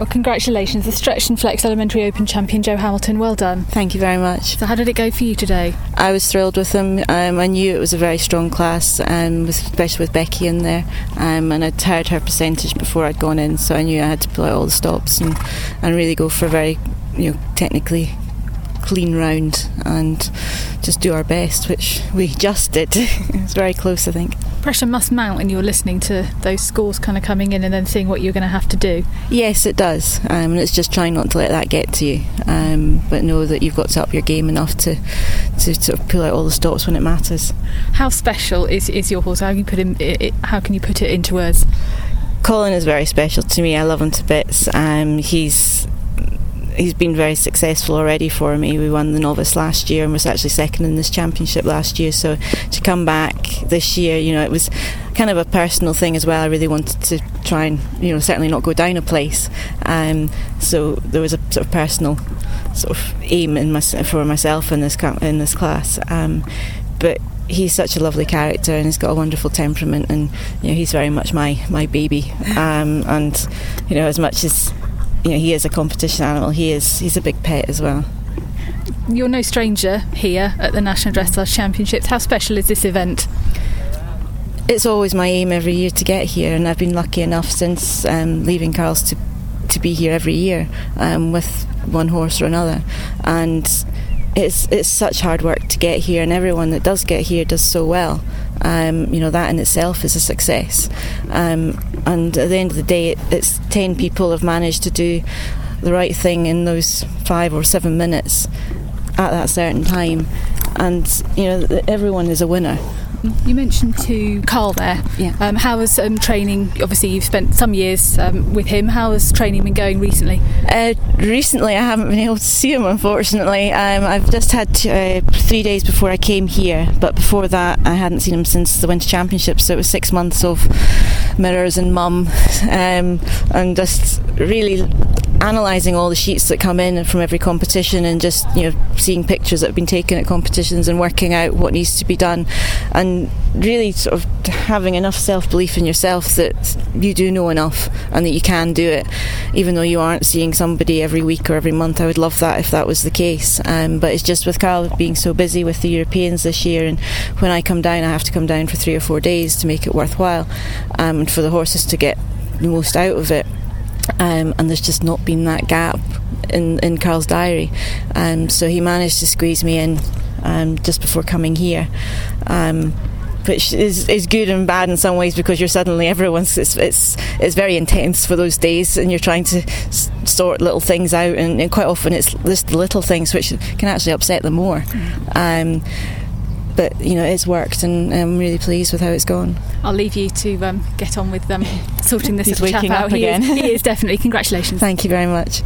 Well, congratulations, the Stretch and Flex Elementary Open champion Joe Hamilton. Well done. Thank you very much. So, how did it go for you today? I was thrilled with them. Um, I knew it was a very strong class, um, especially with Becky in there. Um, and I'd heard her percentage before I'd gone in, so I knew I had to pull out all the stops and, and really go for a very, you know, technically clean round and just do our best, which we just did. it was very close, I think. Pressure must mount when you're listening to those scores kind of coming in and then seeing what you're going to have to do. Yes, it does, um, and it's just trying not to let that get to you, um, but know that you've got to up your game enough to to sort of pull out all the stops when it matters. How special is, is your horse? How can you put him? It, how can you put it into words? Colin is very special to me. I love him to bits. Um, he's he's been very successful already for me. We won the novice last year and was actually second in this championship last year. So to come back this year, you know, it was kind of a personal thing as well. I really wanted to try and, you know, certainly not go down a place. Um, so there was a sort of personal sort of aim in my, for myself in this in this class. Um, but he's such a lovely character and he's got a wonderful temperament and you know he's very much my my baby um, and you know as much as you know, he is a competition animal. He is he's a big pet as well. You're no stranger here at the National Dressage Championships. How special is this event? It's always my aim every year to get here, and I've been lucky enough since um, leaving Carl's to to be here every year um, with one horse or another, and it's it's such hard work to get here, and everyone that does get here does so well. Um, you know that in itself is a success. Um, and at the end of the day, it, it's ten people have managed to do the right thing in those five or seven minutes at that certain time, and you know everyone is a winner. You mentioned to Carl there. Yeah. Um, how was um, training? Obviously, you've spent some years um, with him. How has training been going recently? Uh, recently, I haven't been able to see him. Unfortunately, um, I've just had uh, three days before I came here. But before that, I hadn't seen him since the Winter Championships. So it was six months of mirrors and mum, um, and just really analysing all the sheets that come in from every competition and just you know seeing pictures that have been taken at competitions and working out what needs to be done. And really sort of having enough self-belief in yourself that you do know enough and that you can do it. Even though you aren't seeing somebody every week or every month I would love that if that was the case. Um, but it's just with Carl being so busy with the Europeans this year and when I come down I have to come down for three or four days to make it worthwhile um, and for the horses to get the most out of it um, and there's just not been that gap in, in Carl's diary. Um, so he managed to squeeze me in um, just before coming here. Um, which is, is good and bad in some ways because you're suddenly everyone's it's, it's it's very intense for those days and you're trying to sort little things out and, and quite often it's just the little things which can actually upset them more. But you know it's worked and I'm really pleased with how it's gone. I'll leave you to um, get on with um, sorting this He's little chap out. up He is- again. he is definitely. Congratulations. Thank you very much.